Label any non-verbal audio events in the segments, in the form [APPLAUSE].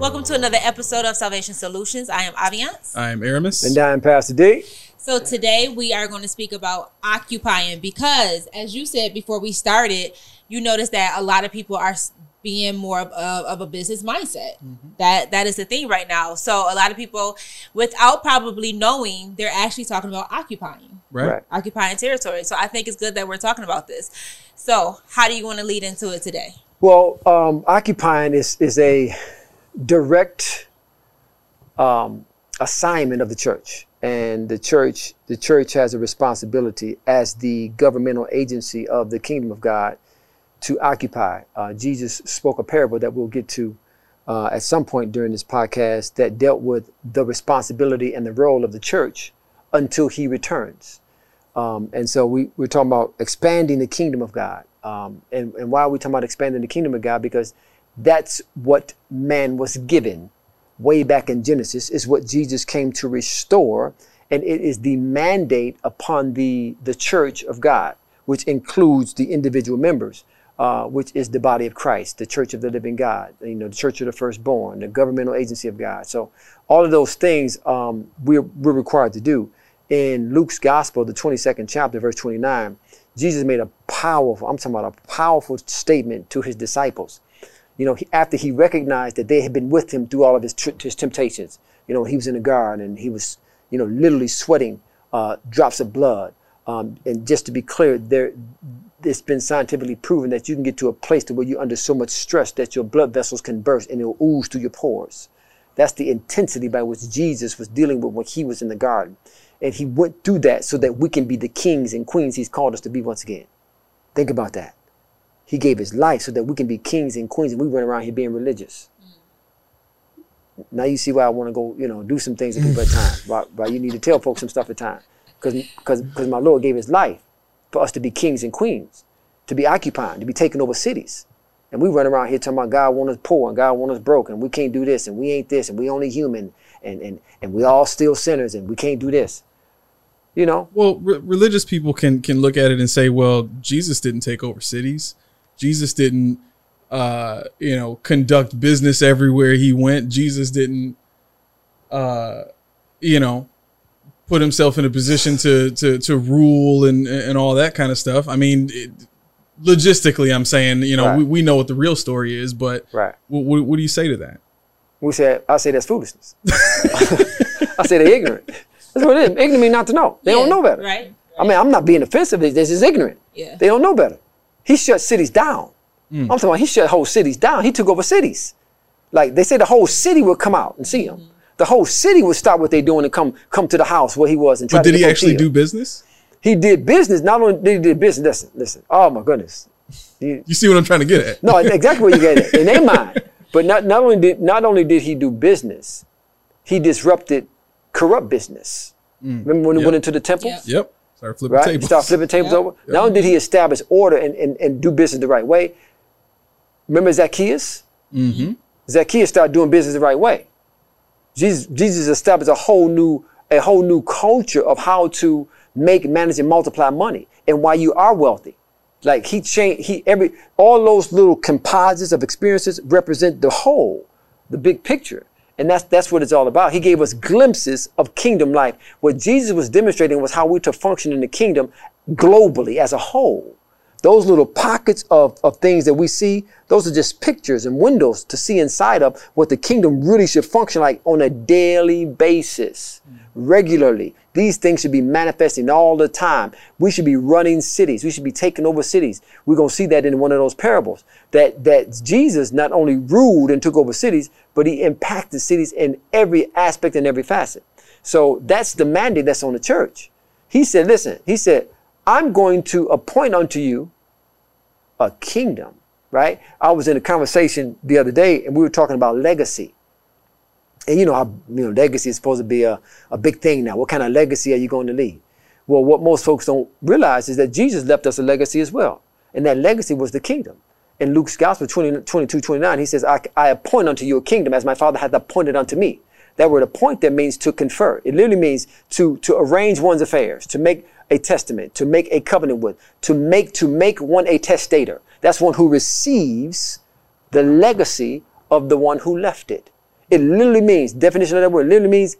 Welcome to another episode of Salvation Solutions. I am Aviance. I'm Aramis. And I'm Pastor D. So today we are going to speak about occupying because, as you said before we started, you notice that a lot of people are being more of, of, of a business mindset. Mm-hmm. That that is the thing right now. So a lot of people, without probably knowing, they're actually talking about occupying, right? right. Occupying territory. So I think it's good that we're talking about this. So how do you want to lead into it today? Well, um, occupying is is a direct um, assignment of the church, and the church the church has a responsibility as the governmental agency of the kingdom of God to occupy. Uh, Jesus spoke a parable that we'll get to uh, at some point during this podcast that dealt with the responsibility and the role of the church until he returns. Um, and so we, we're talking about expanding the kingdom of God. Um, and, and why are we talking about expanding the kingdom of God? Because that's what man was given way back in Genesis, is what Jesus came to restore. And it is the mandate upon the, the church of God, which includes the individual members uh, which is the body of Christ, the church of the living God, you know, the church of the firstborn, the governmental agency of God. So all of those things um, we're, we're required to do. In Luke's gospel, the 22nd chapter, verse 29, Jesus made a powerful, I'm talking about a powerful statement to his disciples. You know, he, after he recognized that they had been with him through all of his, his temptations, you know, he was in the garden and he was, you know, literally sweating uh, drops of blood. Um, and just to be clear, there, it's been scientifically proven that you can get to a place to where you're under so much stress that your blood vessels can burst and it'll ooze through your pores. That's the intensity by which Jesus was dealing with when he was in the garden. And he went through that so that we can be the kings and queens he's called us to be once again. Think about that. He gave his life so that we can be kings and queens and we run around here being religious. Mm. Now you see why I want to go, you know, do some things at people at times. Why, why you need to tell folks some stuff at times. Because my Lord gave his life for us to be kings and queens, to be occupying, to be taking over cities. And we run around here talking about God want us poor and God want us broken. And we can't do this and we ain't this and we only human and, and, and we all still sinners and we can't do this. You know? Well, re- religious people can can look at it and say, well, Jesus didn't take over cities. Jesus didn't uh, you know, conduct business everywhere he went. Jesus didn't uh, you know, put himself in a position to to to rule and and all that kind of stuff. I mean, it, logistically, I'm saying you know right. we, we know what the real story is, but right. What, what, what do you say to that? We say I say that's foolishness. [LAUGHS] I say they're ignorant. That's what it is. Ignorant mean not to know. They yeah, don't know better. Right, right. I mean, I'm not being offensive. This is ignorant. Yeah. They don't know better. He shut cities down. Mm. I'm talking about he shut whole cities down. He took over cities. Like they say the whole city would come out and see him. Mm-hmm the whole city would stop what they're doing and come come to the house where he was and try but did he actually do business? He did business. Not only did he do business, listen, listen. Oh my goodness. You, you see what I'm trying to get at? No, [LAUGHS] exactly what you get at in their mind. But not, not only did not only did he do business, he disrupted corrupt business. Mm. Remember when he went into the temple? Yep. yep. Started flipping right? tables. Start flipping tables yep. over. Yep. Not only did he establish order and, and, and do business the right way. Remember Zacchaeus? Mm-hmm. Zacchaeus started doing business the right way. Jesus, Jesus established a whole new, a whole new culture of how to make, manage, and multiply money and why you are wealthy. Like he changed, he every all those little composites of experiences represent the whole, the big picture. And that's that's what it's all about. He gave us glimpses of kingdom life. What Jesus was demonstrating was how we to function in the kingdom globally as a whole. Those little pockets of, of things that we see, those are just pictures and windows to see inside of what the kingdom really should function like on a daily basis, regularly. These things should be manifesting all the time. We should be running cities. We should be taking over cities. We're going to see that in one of those parables. That, that Jesus not only ruled and took over cities, but he impacted cities in every aspect and every facet. So that's the mandate that's on the church. He said, listen, he said, I'm going to appoint unto you a kingdom, right? I was in a conversation the other day and we were talking about legacy. And you know how you know legacy is supposed to be a, a big thing now. What kind of legacy are you going to leave? Well, what most folks don't realize is that Jesus left us a legacy as well. And that legacy was the kingdom. In Luke's Gospel 20, 22, 29, he says, I, I appoint unto you a kingdom as my Father hath appointed unto me. That word appoint there means to confer. It literally means to, to arrange one's affairs, to make a testament, to make a covenant with, to make, to make one a testator. That's one who receives the legacy of the one who left it. It literally means, definition of that word, literally means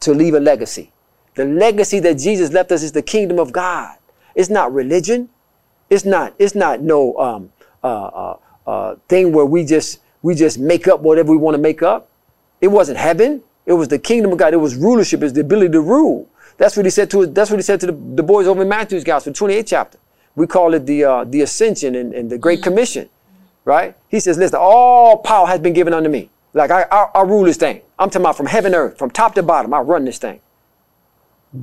to leave a legacy. The legacy that Jesus left us is the kingdom of God. It's not religion. It's not, it's not no um, uh, uh, uh, thing where we just we just make up whatever we want to make up. It wasn't heaven. It was the kingdom of God. It was rulership. It's the ability to rule. That's what he said to that's what he said to the, the boys over in Matthew's gospel, 28th chapter. We call it the uh, the ascension and, and the great commission. Right? He says, listen, all power has been given unto me. Like I, I, I rule this thing. I'm talking about from heaven earth, from top to bottom. I run this thing.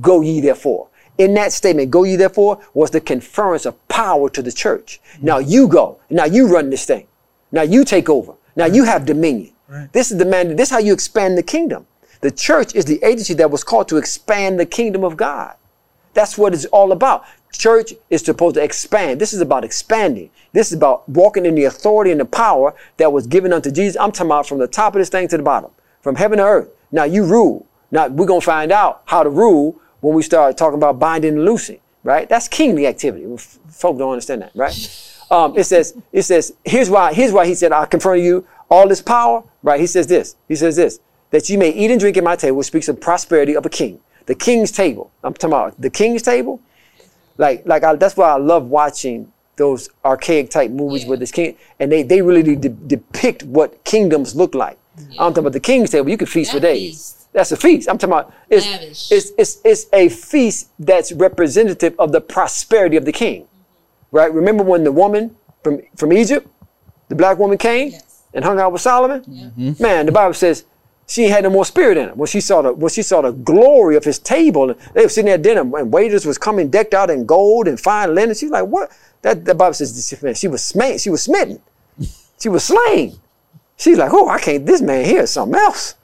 Go ye therefore. In that statement, go ye therefore, was the conference of power to the church. Mm. Now you go. Now you run this thing. Now you take over. Now you have dominion. Right. This is the man. This is how you expand the kingdom. The church is the agency that was called to expand the kingdom of God. That's what it's all about. Church is supposed to expand. This is about expanding. This is about walking in the authority and the power that was given unto Jesus. I'm talking about from the top of this thing to the bottom, from heaven to earth. Now you rule. Now we're gonna find out how to rule when we start talking about binding and loosing. Right? That's kingly activity. F- Folk don't understand that, right? Um, it says, it says, here's why, here's why he said, I confer to you all this power, right? He says this, he says this, that you may eat and drink at my table, which speaks of prosperity of a king. The king's table. I'm talking about the king's table. Like, like I, that's why I love watching those archaic type movies Yeah. with this king, and they, they really de- depict what kingdoms look like. I'm talking about the king's table. You can feast for days. feast. That's a feast. I'm talking about it's, Lavish. it's, it's, it's a feast that's representative of the prosperity of the king mm-hmm. right? Remember when the woman from, from Egypt, the black woman came Yes. and hung out with Solomon? Mm-hmm. Man, the Bible says she had no more spirit in her. When she saw the when she saw the glory of his table, and they were sitting at dinner, and waiters was coming decked out in gold and fine linen. She's like, what? That the Bible says she was smitten. She was smitten. She was slain. She's like, oh, I can't. This man here is something else.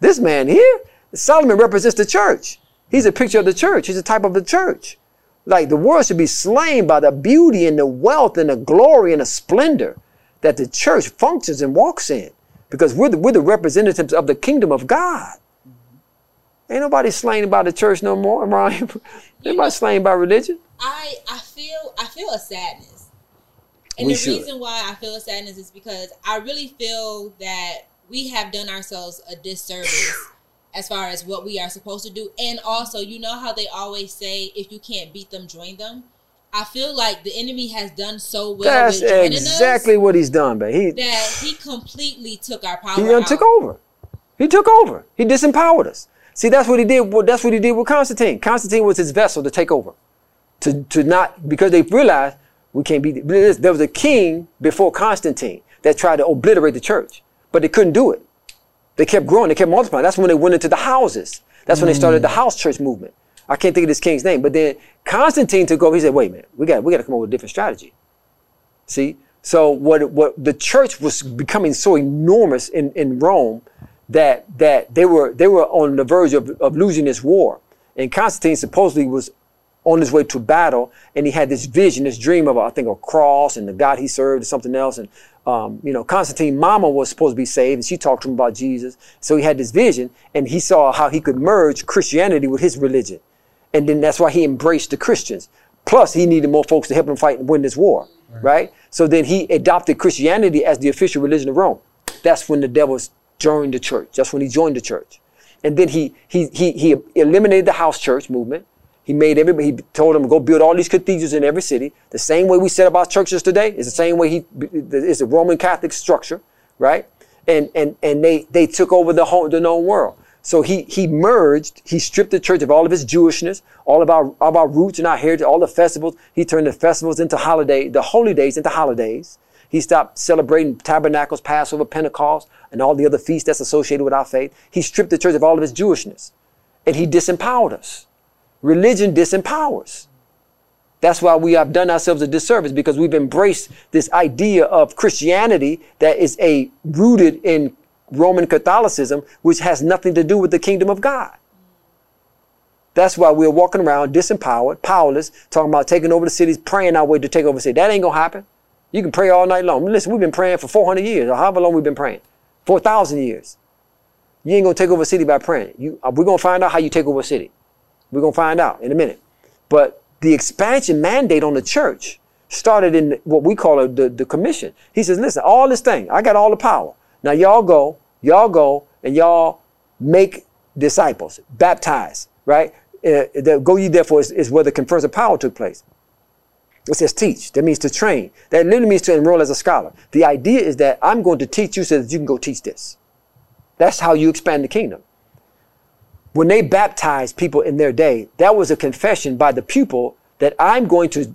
This man here, Solomon represents the church. He's a picture of the church. He's a type of the church. Like the world should be slain by the beauty and the wealth and the glory and the splendor that the church functions and walks in. Because we're the, we're the representatives of the kingdom of God. Mm-hmm. Ain't nobody slain by the church no more, Ryan. [LAUGHS] Ain't nobody slain by religion. I I feel I feel a sadness. And We the should. reason why I feel a sadness is because I really feel that we have done ourselves a disservice [COUGHS] as far as what we are supposed to do. And also, you know how they always say if you can't beat them, join them? I feel like the enemy has done so well That's with exactly us what he's done, but he that he completely took our power. he done out. took over. He took over. He disempowered us. See, that's what he did. well, That's what he did with Constantine. Constantine was his vessel to take over, to to not because they realized we can't be. There was a king before Constantine that tried to obliterate the church, but they couldn't do it. They kept growing. They kept multiplying. That's when they went into the houses. That's when they started the mm. house church movement. I can't think of this king's name, but then Constantine took over. He said, "Wait a minute, we got we got to come up with a different strategy." See, so what what the church was becoming so enormous in, in Rome that that they were they were on the verge of, of losing this war. And Constantine supposedly was on his way to battle, and he had this vision, this dream of I think a cross and the God he served or something else. And um, you know, Constantine mama was supposed to be saved, and she talked to him about Jesus. So he had this vision, and he saw how he could merge Christianity with his religion. And then that's why he embraced the Christians. Plus, he needed more folks to help him fight and win this war, right? So then he adopted Christianity as the official religion of Rome. That's when the devil joined the church. That's when he joined the church. And then he he he he eliminated the house church movement. He made everybody. He told them go build all these cathedrals in every city. The same way we set up our churches today is the same way he is a Roman Catholic structure, right? And and and they they took over the whole the known world. So he he merged. He stripped the church of all of its Jewishness, all of our of our roots and our heritage, all the festivals. He turned the festivals into holiday, the holy days into holidays. He stopped celebrating tabernacles, Passover, Pentecost, and all the other feasts that's associated with our faith. He stripped the church of all of its Jewishness, and he disempowered us. Religion disempowers. That's why we have done ourselves a disservice because we've embraced this idea of Christianity that is a rooted in Roman Catholicism, which has nothing to do with the kingdom of God. That's why we're walking around disempowered, powerless, talking about taking over the cities, praying our way to take over the city. That ain't gonna happen. You can pray all night long. Listen, we've been praying for 400 years, or however long we've been praying, 4,000 years. You ain't gonna take over a city by praying. You, uh, we're gonna find out how you take over a city. We're gonna find out in a minute. But the expansion mandate on the church started in what we call the, the commission. He says, listen, all this thing, I got all the power. Now y'all go, y'all go and y'all make disciples, baptize, right? Uh, the go ye therefore is, is where the conference of power took place. It says teach. That means to train. That literally means to enroll as a scholar. The idea is that I'm going to teach you so that you can go teach this. That's how you expand the kingdom. When they baptized people in their day, that was a confession by the pupil that I'm going to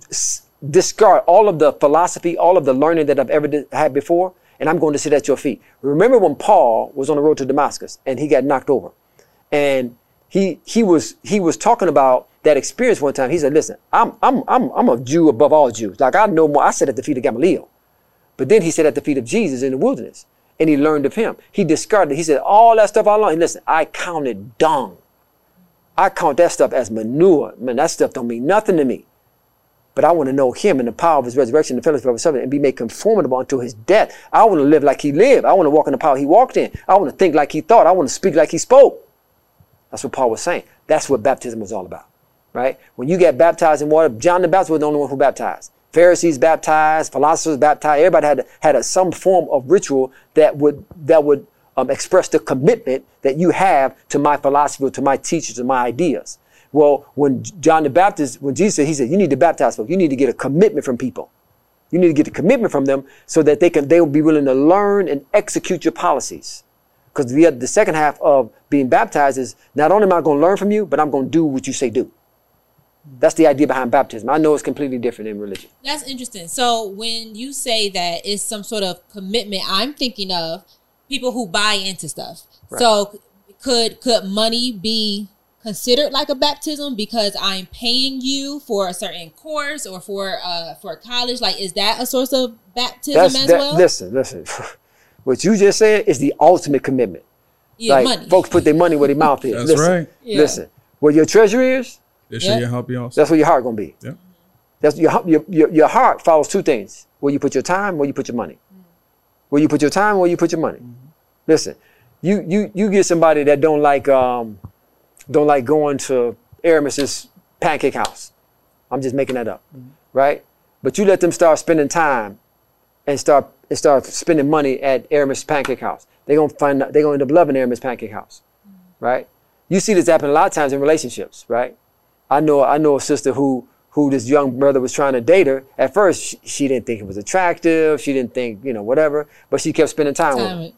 discard all of the philosophy, all of the learning that I've ever had before, and I'm going to sit at your feet. Remember when Paul was on the road to Damascus and he got knocked over, and he he was he was talking about that experience one time. He said, "Listen, I'm I'm I'm I'm a Jew above all Jews. Like I know more. I sit at the feet of Gamaliel, but then he sat at the feet of Jesus in the wilderness, and he learned of him. He discarded. He said, all that stuff I learned. Listen, I counted dung. I count that stuff as manure. Man, that stuff don't mean nothing to me. But I want to know him and the power of his resurrection, in the fellowship of his suffering, and be made conformable unto his death. I want to live like he lived. I want to walk in the power he walked in. I want to think like he thought. I want to speak like he spoke. That's what Paul was saying. That's what baptism was all about, right? When you get baptized in water, John the Baptist was the only one who baptized. Pharisees baptized, philosophers baptized. Everybody had had a, some form of ritual that would that would um, express the commitment that you have to my philosophy, to my teachers, to my ideas. Well, when John the Baptist, when Jesus said, he said, you need to baptize folks. You need to get a commitment from people. You need to get a commitment from them so that they can they will be willing to learn and execute your policies. Because the, the second half of being baptized is not only am I going to learn from you, but I'm going to do what you say do. That's the idea behind baptism. I know it's completely different in religion. That's interesting. So when you say that it's some sort of commitment, I'm thinking of people who buy into stuff. Right. So could could money be considered like a baptism because I'm paying you for a certain course or for uh for college? Like is that a source of baptism That's as that, well? listen, listen. [LAUGHS] what you just said is the ultimate commitment. yeah, like money. folks put their money where their mouth is. That's listen, right. Yeah. Listen, where your treasure is, It should Yeah. help you also. that's where your heart gonna be. Yeah. That's your, your your your heart follows two things: where you put your time, where you put your money. Where you put your time, where you put your money. Listen, you you you get somebody that don't like um don't like going to Aramis's pancake house. I'm just making that up, mm-hmm. right? But you let them start spending time and start and start spending money at Aramis Pancake House. They're gonna find they're gonna end up loving Aramis Pancake House, mm-hmm. right? You see this happen a lot of times in relationships, right? I know I know a sister who who this young brother was trying to date her. At first, she, she didn't think it was attractive. She didn't think you know whatever, but she kept spending time, with him.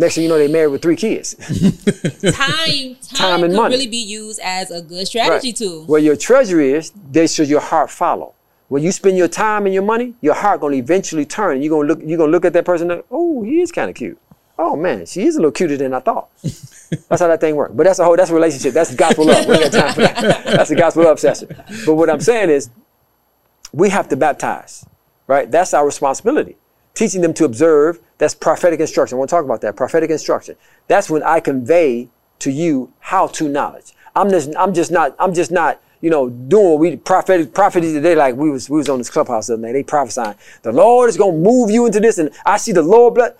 Next thing you know, they married with three kids. [LAUGHS] time, [LAUGHS] time, Time and money. really be used as a good strategy Right. tool. Where your treasure is, they should your heart follow. When you spend your time and your money, your heart gonna eventually turn. You're gonna look, you're gonna look at that person. And, oh, he is kind of cute. Oh man, she is a little cuter than I thought. [LAUGHS] That's how that thing works. But that's a whole that's a relationship. That's gospel love. We got time for that. That's a gospel love session. But what I'm saying is, we have to baptize, right? That's our responsibility. Teaching them to observe, that's prophetic instruction. I want to talk about that. Prophetic instruction. That's when I convey to you how to knowledge. I'm just I'm just not I'm just not, you know, doing we prophetic prophecy today, like we was we was on this clubhouse the other. They prophesying. The Lord is gonna move you into this, and I see the Lord blood.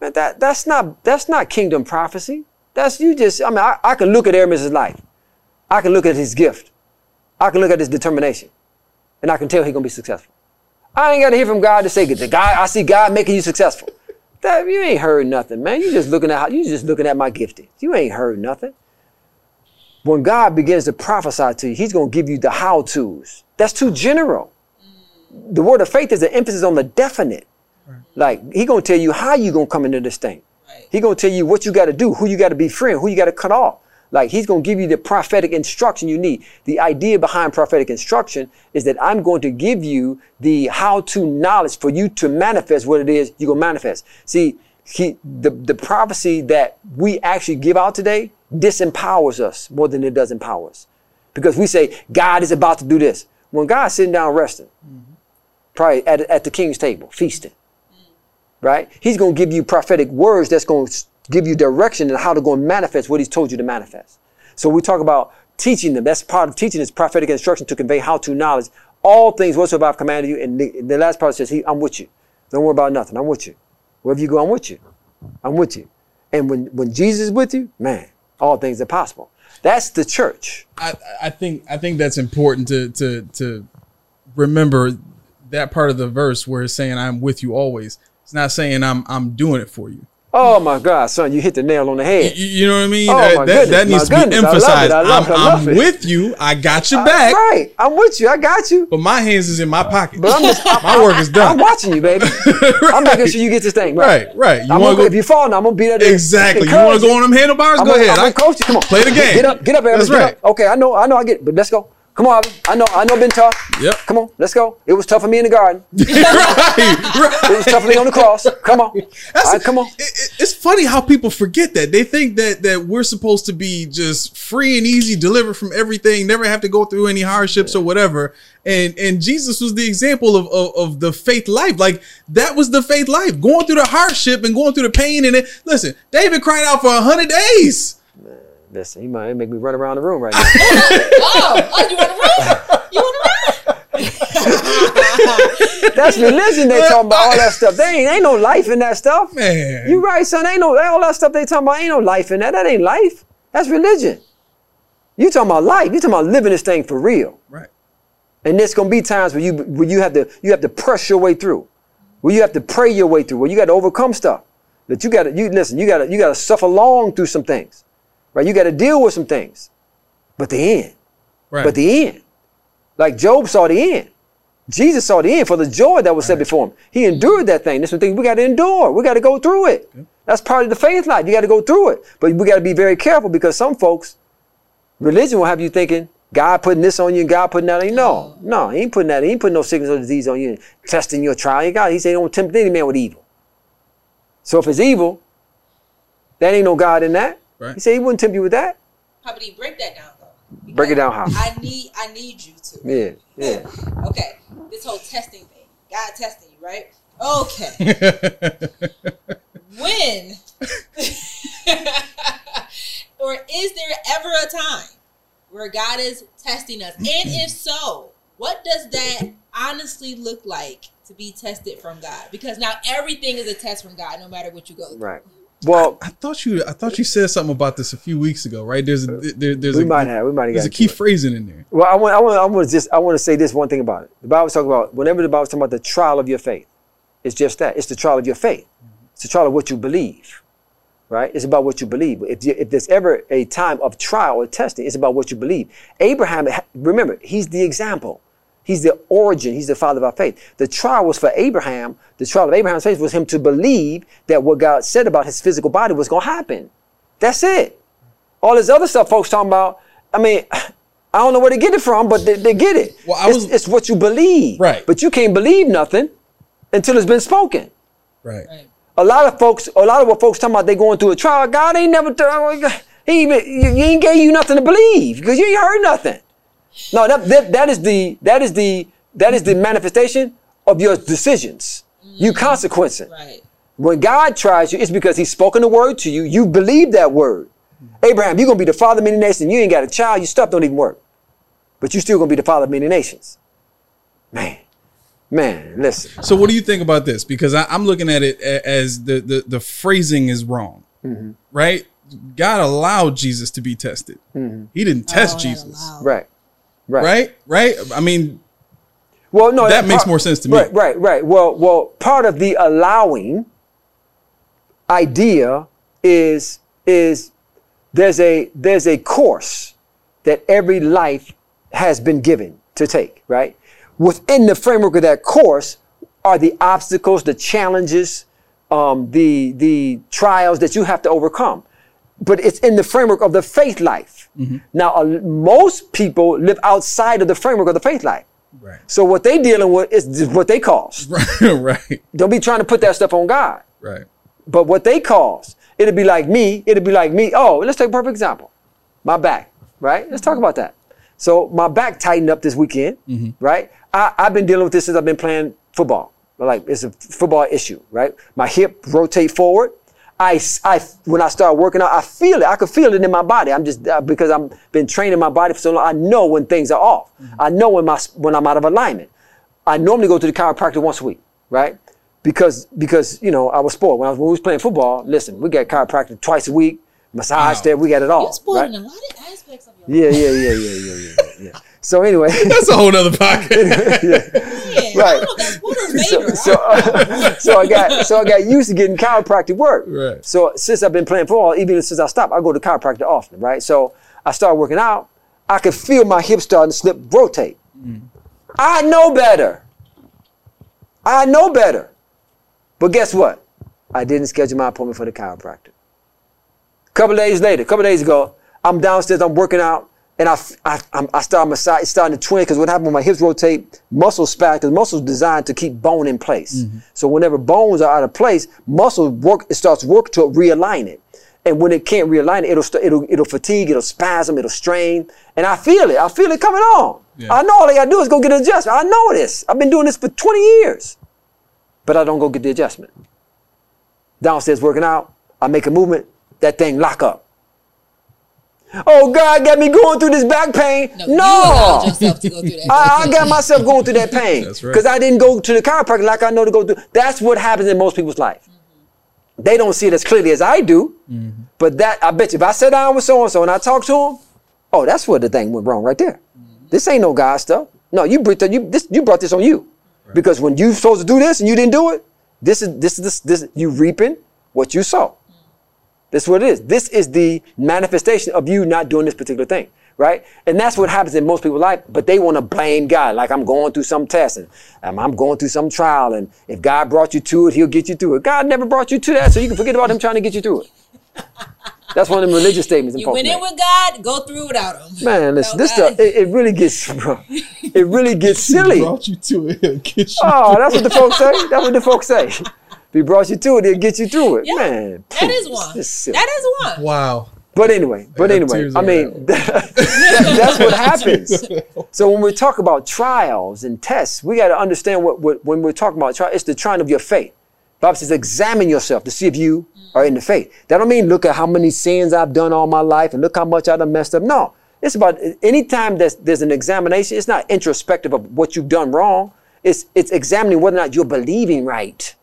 Man, that that's not that's not kingdom prophecy. That's you just I mean, I, I can look at Aramis' life. I can look at his gift. I can look at his determination. And I can tell he's gonna be successful. I ain't gotta hear from God to say the guy I see God making you successful. That you ain't heard nothing, man. You just looking at how you just looking at my gifting. You ain't heard nothing. When God begins to prophesy to you, He's gonna give you the how-tos. That's too general. The word of faith is an emphasis on the definite. Like He gonna tell you how you gonna come into this thing. Right. He gonna tell you what you gotta do, who you gotta befriend, who you gotta cut off. Like he's gonna give you the prophetic instruction you need. The idea behind prophetic instruction is that I'm going to give you the how-to knowledge for you to manifest what it is you're gonna manifest. See, he, the, the prophecy that we actually give out today disempowers us more than it does empower us. Because we say, God is about to do this. When God's sitting down resting, mm-hmm. probably at, at the king's table, feasting, right? He's going to give you prophetic words that's going to give you direction and how to go and manifest what he's told you to manifest. So we talk about teaching them. That's part of teaching is prophetic instruction to convey how to knowledge. All things whatsoever I've commanded you. And the, the last part says, he, I'm with you. Don't worry about nothing. I'm with you. Wherever you go, I'm with you. I'm with you. And when, when Jesus is with you, man, all things are possible. That's the church. I, I think I think that's important to to to remember that part of the verse where it's saying I'm with you always. It's not saying I'm I'm doing it for you. Oh my God, son, you hit the nail on the head. You, you know what I mean? Oh, that, my that, goodness, that needs my to be goodness. I love it, I love I'm, it, I I'm with you. I got your back, Right, I'm with you. I got you. but my hands is in my pocket. But I'm just, [LAUGHS] my work is done. I'm watching you, baby. [LAUGHS] I'm making sure you get this thing right. Right, right. You I'm want to if you fall, now I'm gonna be that. exactly? You want to go on them handlebars? I'm go gonna, ahead. I'm I, gonna coach you. Come on, play the game. Get up, get up, Evans. That's get right. Up. Okay, I know, I know, I get, it, but let's go. Come on. I know, I know, been tough. Yep. Come on, let's go. It was tough for me in the garden. It [LAUGHS] right, right. was tough for me on the cross. Come on, right, come on. it- it- it's funny how people forget that. They think that that we're supposed to be just free and easy, delivered from everything, never have to go through any hardships or whatever. And and Jesus was the example of, of of the faith life. Like that was the faith life, going through the hardship and going through the pain. And it, listen, David cried out for a hundred days. Listen, he might make me run around the room right [LAUGHS] now. Oh, oh, you want to run? You want to run? [LAUGHS] That's religion. They talking about all that stuff. They ain't ain't no life in that stuff. Man, You right, son? Ain't no all that stuff they talking about. Ain't no life in that. That ain't life. That's religion. You talking about life? You talking about living this thing for real? right? And there's gonna be times where you where you have to you have to press your way through, where you have to pray your way through, where you got to overcome stuff. That you got to you listen. You got to you got to suffer long through some things, right? You got to deal with some things, but the end, Right. but the end, like Job saw the end. Jesus saw the end for the joy that was set before him. He endured that thing. This is the thing we got to endure. We got to go through it. That's part of the faith life. You got to go through it. But we got to be very careful because some folks, religion will have you thinking God putting this on you and God putting that on you. No, mm-hmm. no, he ain't putting that. He ain't putting no sickness or disease on you testing your trial. He got. He said, "Don't tempt any man with evil." So if it's evil, that ain't no God in that. Right. He said he wouldn't tempt you with that. How about you break that down though? Break it down how? I need I need you to. Yeah, yeah. [LAUGHS] Okay. This whole testing thing. God testing you, right? Okay. [LAUGHS] when [LAUGHS] or is there ever a time where God is testing us? And if so, what does that honestly look like to be tested from God? Because now everything is a test from God, no matter what you go through. Right. Well, I thought you I thought you said something about this a few weeks ago, right? There's a uh, there, there's we a might have. We might have there's a key phrasing in there. Well, I want, I want, I want to just, I want to say this one thing about it. The Bible's talking about whenever the Bible's talking about the trial of your faith, it's just that. It's the trial of your faith. It's the trial of what you believe, right? It's about what you believe. If, you, if there's ever a time of trial or testing, it's about what you believe. Abraham, remember, he's the example. He's the origin. He's the father of our faith. The trial was for Abraham. The trial of Abraham's faith was him to believe that what God said about his physical body was going to happen. That's it. All this other stuff folks talking about, I mean, [SIGHS] I don't know where they get it from, but they, they get it. Well, I it's, was- it's what you believe. Right. But you can't believe nothing until it's been spoken. Right. Right. A lot of folks, a lot of what folks talking about, they going through a trial. God ain't never, he even, you, you ain't gave you nothing to believe because you ain't heard nothing. No, that, that, that is the, that is the, that is the manifestation of your decisions. You consequencing. Right. When God tries you, it's because He's spoken the word to you. You believe that word. Abraham, you're gonna be the father of many nations. You ain't got a child. Your stuff don't even work, but you still gonna be the father of many nations. Man, man, listen. So what do you think about this? Because I, I'm looking at it as the the, the phrasing is wrong, Mm-hmm. right? God allowed Jesus to be tested. Mm-hmm. He didn't test Oh, Jesus. Right, right, right? Right? I mean, Well, no, That makes part- more sense to me. Right, right, right. Well, well, part of the allowing idea is is there's a there's a course that every life has been given to take, right? Within the framework of that course are the obstacles, the challenges, um, the the trials that you have to overcome. But it's in the framework of the faith life. Mm-hmm. Now, uh, most people live outside of the framework of the faith life. right, So what they dealing with is what they cause. [LAUGHS] right, right, Don't be trying to put that stuff on God. right. But what they cause, it'll be like me. It'll be like me. Oh, let's take a perfect example. My back, right? Let's talk about that. So my back tightened up this weekend, right? I, I've been dealing with this since I've been playing football. Like it's a football issue, right? My hip rotate forward. I, I- when I start working out, I feel it. I can feel it in my body. I'm just uh, because I'm been training my body for so long. I know when things are off. I know when my when I'm out of alignment. I normally go to the chiropractor once a week, right? Because because you know I was spoiled when I was when we was playing football. Listen, we got chiropractor twice a week, massage Wow. there, we got it all. You're spoiling right? a lot of aspects of your life. Yeah, yeah, yeah, yeah, yeah, yeah, yeah. [LAUGHS] So anyway, [LAUGHS] That's a whole nother [LAUGHS] podcast. I Right. don't know if that's what or So, so, uh, [LAUGHS] so I got so I got used to getting chiropractic work. Right. So since I've been playing football, even since I stopped, I go to chiropractor often, right? So I started working out. I could feel my hips starting to slip, rotate. I know better. I know better. But guess what? I didn't schedule my appointment for the chiropractor. A couple days later, a couple days ago, I'm downstairs, I'm working out, and I, I, I start my side, it's starting to twin because what happened when my hips rotate, muscles spasm, because muscles designed to keep bone in place. Mm-hmm. So whenever bones are out of place, muscle work, it starts work to realign it. And when it can't realign it, it'll, st- it'll, it'll fatigue, it'll spasm, it'll strain. And I feel it. I feel it coming on. Yeah. I know all I gotta do is go get an adjustment. I know this. I've been doing this for 20 years. But I don't go get the adjustment. Downstairs working out, I make a movement, that thing lock up. Oh, God got me going through this back pain. no, No. you allowed yourself to go through that. [LAUGHS] I, I got myself going through that [LAUGHS] pain That's right. because I didn't go to the chiropractor like I know to go through. That's what happens in most people's life. They don't see it as clearly as I do, Mm-hmm. but that I bet you if I sit down with so and so and I talk to him, oh, that's where the thing went wrong right there. This ain't no God stuff. No, you brought you this you brought this on you because when you supposed to do this and you didn't do it, this is this is this, this you reaping what you sow. This is what it is. This is the manifestation of you not doing this particular thing, right? And that's what happens in most people's life, but they want to blame God. Like I'm going through some test and um, I'm going through some trial, and if God brought you to it, he'll get you through it. God never brought you to that, so you can forget about him trying to get you through it. That's one of them religious statements. You went in make. with God, go through without him. Man, listen, No, this God- stuff, it, it really gets, [LAUGHS] bro, it really [LAUGHS] gets silly. Brought you to it. He'll get you. Oh, that's what the folks say. That's what the folks say. [LAUGHS] If he brought you to it, he'll get you through it. Yeah, Man, That phew, is one. this is silly. That is one. Wow. But anyway, but got anyway, I mean, my that- [LAUGHS] that's what happens. [LAUGHS] So when we talk about trials and tests, we got to understand what, what when we're talking about trial, it's the trying of your faith. Bible says, examine yourself to see if you mm. are in the faith. That don't mean look at how many sins I've done all my life and look how much I done messed up. No, it's about anytime there's there's an examination. It's not introspective of what you've done wrong. It's it's examining whether or not you're believing right.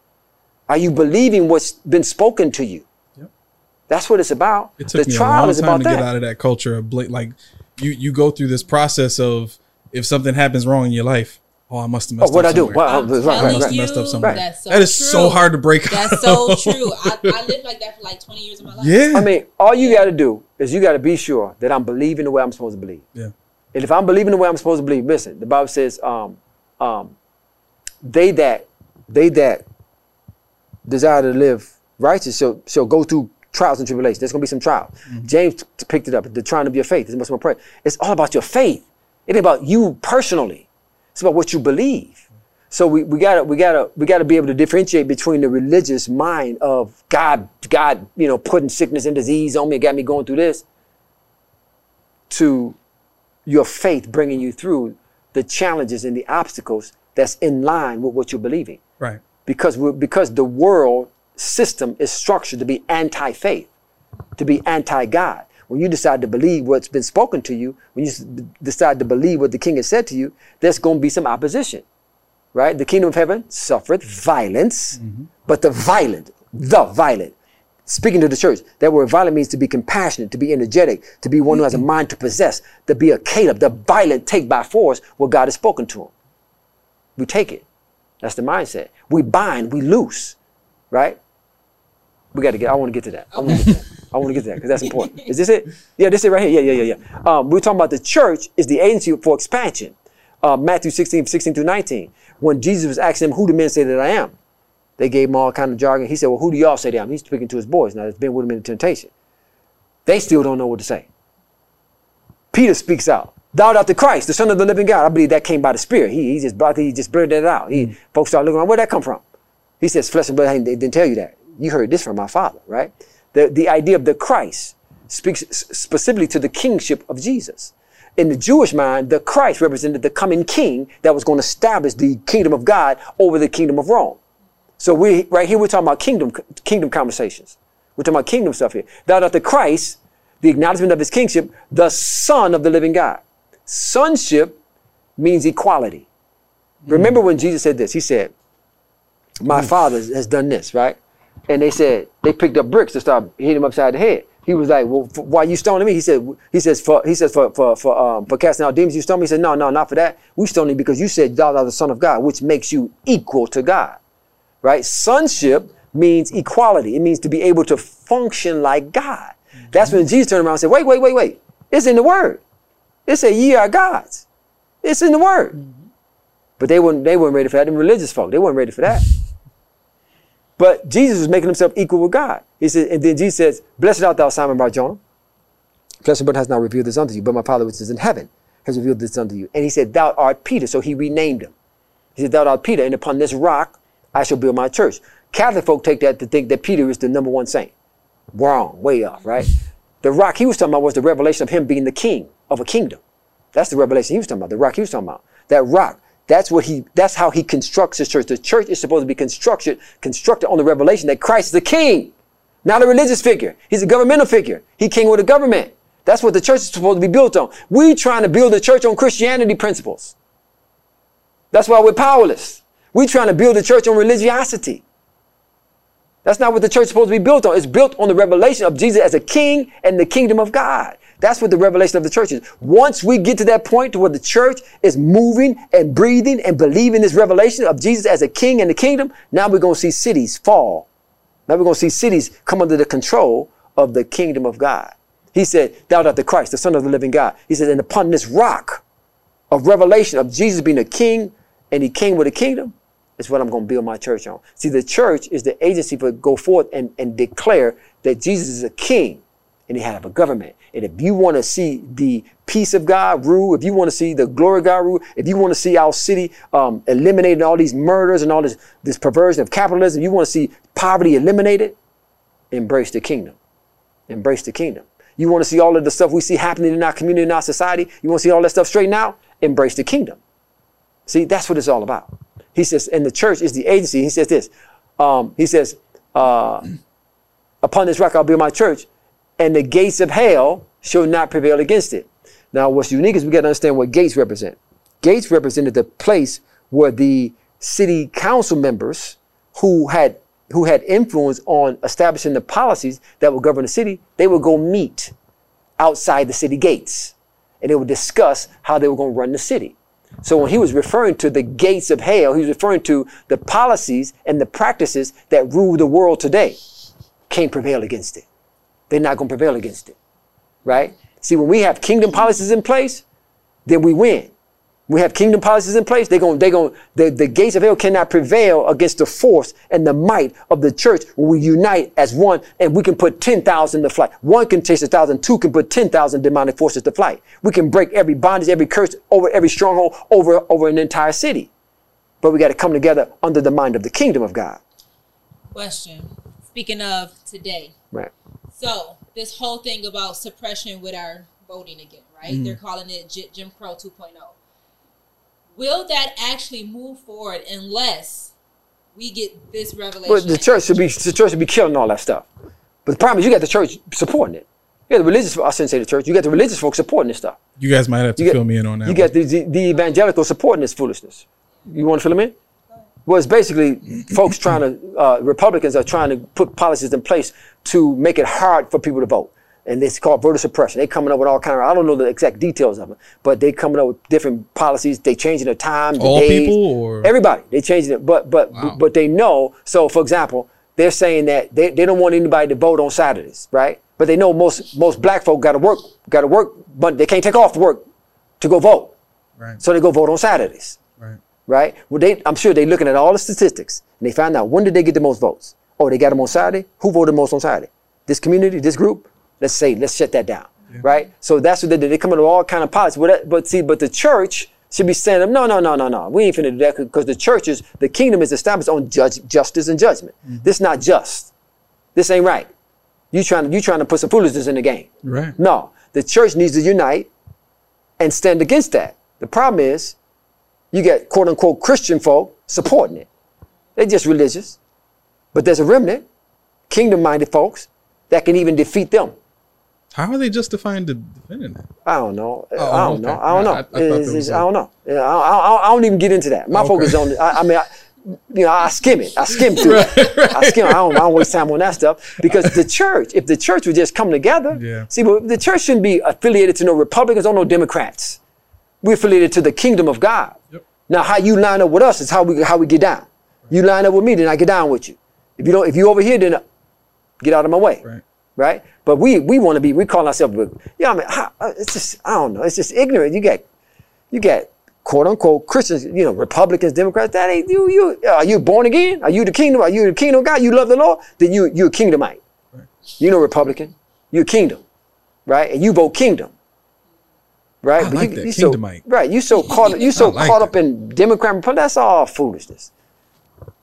Are you believing what's been spoken to you? Yep. That's what it's about. It took the me a long is time about to that. get out of that culture of bla- like you you go through this process of if something happens wrong in your life, oh I must have Oh, messed what up What I do? somewhere. Wow, I'm right, telling right, must right. have messed up you, somewhere. That's so that is true. so hard to break. That's so [LAUGHS] true. I, I lived like that for like 20 years of my life. yeah. I mean, all you got to do is you got to be sure that I'm believing the way I'm supposed to believe. yeah. And if I'm believing the way I'm supposed to believe, listen, the Bible says, um, um, they that they that desire to live righteous shall, shall go through trials and tribulations. There's gonna be some trials. Mm-hmm. James t- picked it up, the trying of your faith. It's much more pray. It's all about your faith. It ain't about you personally. It's about what you believe. So we, we gotta we gotta we gotta be able to differentiate between the religious mind of God God you know putting sickness and disease on me, got me going through this, to your faith bringing you through the challenges and the obstacles that's in line with what you're believing. Right. Because we're, because the world system is structured to be anti-faith, to be anti-God. When you decide to believe what's been spoken to you, when you decide to believe what the king has said to you, there's going to be some opposition, right? The kingdom of heaven suffereth violence, mm-hmm. but the violent, the violent, speaking to the church, that word violent means to be compassionate, to be energetic, to be one who has a mm-hmm. mind to possess, to be a Caleb. The violent take by force what God has spoken to them. We take it. That's the mindset. We bind, we loose, right? We got to get. I want to get to that. I want to get to that. I want to get to that because that's important. Is this it? Yeah, this is it right here. Yeah, yeah, yeah, yeah. Um, we're talking about the church is the agency for expansion. Uh, Matthew 16, 16 through 19. When Jesus was asking them, who do men say that I am? They gave him all kind of jargon. He said, well, who do y'all say that I am? He's speaking to his boys now that's been with him in the temptation. They still don't know what to say. Peter speaks out. Thou art the Christ, the Son of the living God. I believe that came by the Spirit. He, he just brought, he just blurted that out. He, mm. Folks start looking around, where'd that come from? He says, flesh and blood they didn't tell you that. You heard this from my Father, right? The, the idea of the Christ speaks specifically to the kingship of Jesus. In the Jewish mind, the Christ represented the coming king that was going to establish the kingdom of God over the kingdom of Rome. So we right here we're talking about kingdom kingdom conversations. We're talking about kingdom stuff here. Thou art the Christ, the acknowledgement of his kingship, the Son of the living God. Sonship means equality. Remember when Jesus said this? He said, My father has done this, right? And they said, they picked up bricks to start hitting him upside the head. He was like, "Well, for, why you stoning me?" He said, "He says for he says for for for um, for casting out demons, you stone me." He said, "No, no, not for that. We stone you because you said thou art the Son of God, which makes you equal to God." Right? Sonship means equality. It means to be able to function like God. That's when Jesus turned around and said, "Wait, wait, wait, wait! It's in the Word. It said ye are gods. It's in the Word." Mm-hmm. But they weren't they weren't ready for that. Them religious folk, they weren't ready for that. [LAUGHS] But Jesus was making himself equal with God. He said, and then Jesus says, Blessed art thou, Simon Bar Jonah. Flesh and blood has not revealed this unto you, but my Father which is in heaven has revealed this unto you. And he said, Thou art Peter. So he renamed him. He said, Thou art Peter, and upon this rock I shall build my church. Catholic folk take that to think that Peter is the number one saint. Wrong, way off, right? [LAUGHS] The rock he was talking about was the revelation of him being the king of a kingdom. That's the revelation he was talking about. The rock he was talking about. That rock. That's what he. That's how he constructs his church. The church is supposed to be constructed, constructed on the revelation that Christ is the king, not a religious figure. He's a governmental figure. He king with a government. That's what the church is supposed to be built on. We trying to build a church on Christianity principles. That's why we're powerless. We trying to build a church on religiosity. That's not what the church is supposed to be built on. It's built on the revelation of Jesus as a king and the kingdom of God. That's what the revelation of the church is. Once we get to that point to where the church is moving and breathing and believing this revelation of Jesus as a king and the kingdom, now we're going to see cities fall. Now we're going to see cities come under the control of the kingdom of God. He said, Thou art the Christ, the Son of the living God. He said, And upon this rock of revelation of Jesus being a king and he came with a kingdom, is what I'm going to build my church on. See, the church is the agency for go forth and, and declare that Jesus is a king and he have a government. And if you want to see the peace of God rule, if you want to see the glory of God rule, if you want to see our city um, eliminating all these murders and all this, this perversion of capitalism, you want to see poverty eliminated, embrace the kingdom. Embrace the kingdom. You want to see all of the stuff we see happening in our community, in our society, you want to see all that stuff straightened out, embrace the kingdom. See, that's what it's all about. He says, and the church is the agency. He says this. Um, he says, uh, [CLEARS THROAT] upon this rock I'll build my church, and the gates of hell shall not prevail against it. Now, what's unique is we got to understand what gates represent. Gates represented the place where the city council members who had who had influence on establishing the policies that would govern the city, they would go meet outside the city gates and they would discuss how they were going to run the city. So when he was referring to the gates of hell, he was referring to the policies and the practices that rule the world today. Can't prevail against it. They're not going to prevail against it. Right? See, when we have kingdom policies in place, then we win. We have kingdom policies in place. They're going, they're going, the, the gates of hell cannot prevail against the force and the might of the church when we unite as one and we can put 10,000 to flight. One can chase a thousand, two can put 10,000 demonic forces to flight. We can break every bondage, every curse over every stronghold over, over an entire city. But we got to come together under the mind of the kingdom of God. Question. Speaking of today. Right. So this whole thing about suppression with our voting again, right? Mm-hmm. They're calling it J- Jim Crow 2.0. Will that actually move forward unless we get this revelation? But the church should be the church should be killing all that stuff. But the problem is you got the church supporting it. You got the religious I shouldn't say the church, you got the religious folks supporting this stuff. You guys might have to You get- fill me in on that. You one. got the, the, the evangelical supporting this foolishness. You want to fill them in? Well, it's basically folks trying to, uh, Republicans are trying to put policies in place to make it hard for people to vote. And it's called voter suppression. They coming up with all kind of, I don't know the exact details of it, but they coming up with different policies. They changing the times, the All days. people or- Everybody. They changing it. But, but, Wow. but they know. So for example, they're saying that they, they don't want anybody to vote on Saturdays, right? But they know most, most black folk got to work, got to work, but they can't take off work to go vote. Right. So they go vote on Saturdays right. Well, they, I'm sure they're looking at all the statistics and they find out when did they get the most votes. Oh, they got them on Saturday. Who voted most on Saturday? This community, this group. Let's say, let's shut that down, right? So that's what they do. They come up with all kind of policies. But, that- but see, but the church should be saying, no, no, no, no, no. We ain't finna do that because the church is, the kingdom is established on judge, justice and judgment. Mm-hmm. This not just. This ain't right. You trying to, you trying to put some foolishness in the game. Right. No, the church needs to unite and stand against that. The problem is, you get quote unquote Christian folk supporting it. They're just religious. But there's a remnant, kingdom minded folks, that can even defeat them. How are they justifying de- defending that? I don't know. Oh, I don't okay. know. I don't know. I- I thought It's- there it's- was don't know. I, I, I don't even get into that. My oh, Okay. focus is on. I, I mean, I, you know, I skim it. I skim [LAUGHS] through it. I skim. I don't, I don't waste time on that stuff because the church, if the church would just come together, Yeah. see, but the church shouldn't be affiliated to no Republicans or no Democrats. We're affiliated to the kingdom of God. Now, how you line up with us is how we how we get down. You line up with me, then I get down with you. If you don't, if you over here, then uh, get out of my way. Right. Right. But we we want to be. We call ourselves. Yeah, I mean, how, uh, it's just I don't know. It's just ignorant. You get you get quote unquote Christians. You know, Republicans, Democrats. That ain't you. You are you born again? Are you the kingdom? Are you the kingdom of God? You love the Lord? Then you you're a kingdomite. You know, Republican. You a kingdom, right? And you vote kingdom. Right, I like you, that, you so, right. You so caught. You so like caught that. up in Democrat. Republican, That's all foolishness.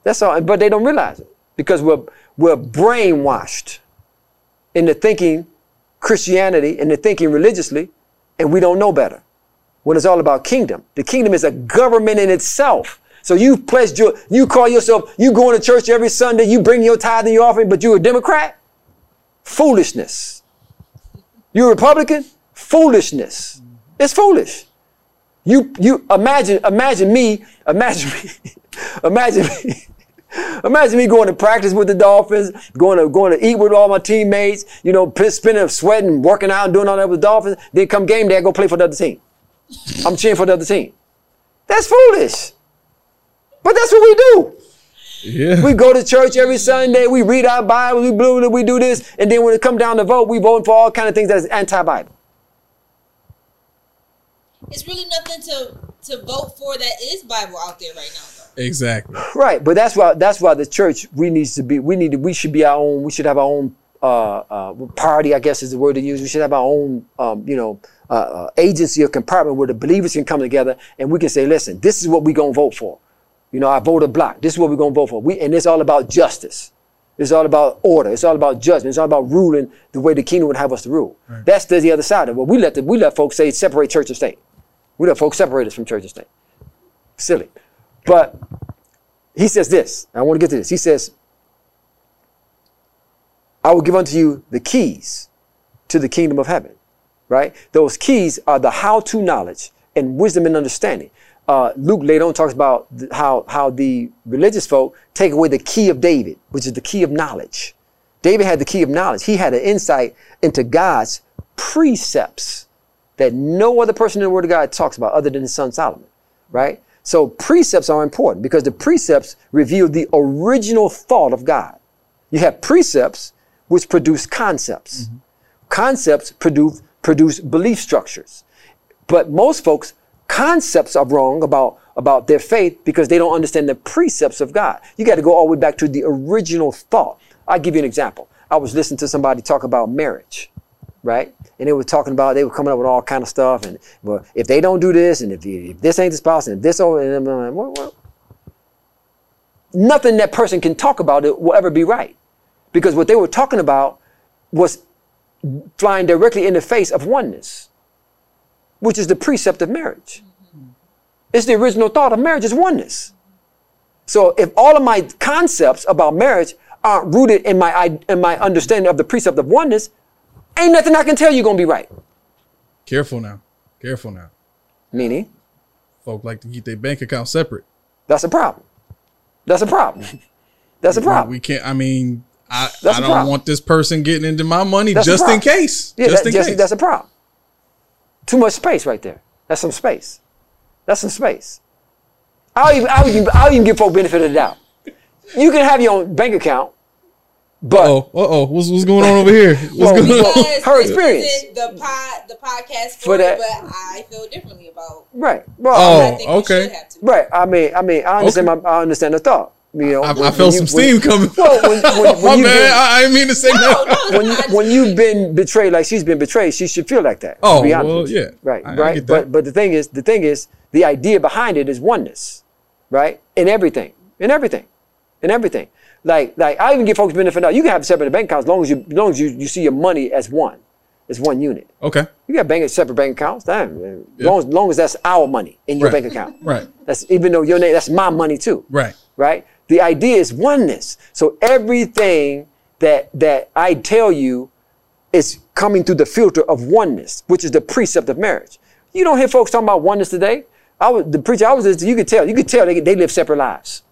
That's all. But they don't realize it because we're we're brainwashed into thinking Christianity and to thinking religiously, and we don't know better. When it's all about kingdom, the kingdom is a government in itself. So you pledged your, you call yourself, you going to church every Sunday, you bring your tithe and your offering, but you're a Democrat? Foolishness. You're a Republican? Foolishness. It's foolish. You you imagine imagine me imagine me [LAUGHS] imagine me [LAUGHS] imagine me going to practice with the Dolphins, going to going to eat with all my teammates, you know, spending sweating, working out, and doing all that with the Dolphins. Then come game day, I go play for the other team. I'm cheering for the other team. That's foolish. But that's what we do. Yeah. We go to church every Sunday. We read our Bible. We blue. We do this, and then when it come down to vote, we vote for all kind of things that's anti-Bible. It's really nothing to to vote for that is Bible out there right now, though. exactly. Right, but that's why that's why the church we needs to be we need to we should be our own we should have our own uh, uh, party I guess is the word to use. We should have our own um, you know uh, uh, agency or compartment where the believers can come together and we can say listen this is what we gonna vote for. You know I vote a block this is what we're gonna vote for. We and it's all about justice. It's all about order. It's all about judgment. It's all about ruling the way the kingdom would have us to rule. That's the, the other side of it. We let the, we let folks say separate church and state we let folks separate us from church and state silly but he says this. I want to get to this. He says, I will give unto you the keys to the kingdom of heaven. Right? Those keys are the how to knowledge and wisdom and understanding. Uh, Luke later on talks about how, how the religious folk take away the key of David, which is the key of knowledge. David had the key of knowledge. He had an insight into God's precepts that no other person in the Word of God talks about other than his son Solomon, right? So precepts are important because the precepts reveal the original thought of God. You have precepts which produce concepts. Mm-hmm. Concepts produce produce belief structures. But most folks, concepts are wrong about, about their faith because they don't understand the precepts of God. You got to go all the way back to the original thought. I'll give you an example. I was listening to somebody talk about marriage, right? And they were talking about, they were coming up with all kind of stuff. And well, if they don't do this, and if, you, if this ain't the spouse, and if this, oh, and I'm like, what, what? nothing that person can talk about it will ever be right. Because what they were talking about was flying directly in the face of oneness, which is the precept of marriage. Mm-hmm. It's the original thought of marriage is oneness. So if all of my concepts about marriage aren't rooted in my in my understanding of the precept of oneness, ain't nothing I can tell you gonna be right. Careful now. Careful now. Meaning, Folk like to keep their bank account separate. that's a problem. That's a problem. That's a problem. We can't. I mean, I, That's I don't want this person getting into my money That's just in case. Yeah, just that- in that's, case. that's a problem. Too much space right there. That's some space. That's some space. I'll even, I'll even, I'll even give folk benefit of the doubt. You can have your own bank account, but oh, uh oh, what's what's going on over here? [LAUGHS] What's Well, going on? Because Her experience. The pod, the podcast for, For that- it, but I feel differently about. right. Well, Oh, I think okay. should have to. right. I mean, I mean, I understand. My, I understand the thought. You know, I, when- I felt you- some when- steam coming. [LAUGHS] Well, when, when, [LAUGHS] when My you've been- I, I didn't mean to say No, that. no, when, it's you, not. when you've been betrayed like she's been betrayed, she should feel like that. Oh, to be honest well, with you. yeah. Right, I- I right. get But but the thing is, the thing is, the idea behind it is oneness, right? In everything, in everything, in everything. Like like I even give folks benefit now. You can have separate bank accounts as long as you as long as you, you see your money as one, as one unit. Okay. You got bank separate bank accounts. Damn, man. Yeah. long as long as that's our money in your Right. bank account. Right. That's even though your name that's my money too Right. right? The idea is oneness. So everything that that I tell you is coming through the filter of oneness, which is the precept of marriage. You don't hear folks talking about oneness today. I was the preacher I was listening you could tell, you could tell they, they live separate lives.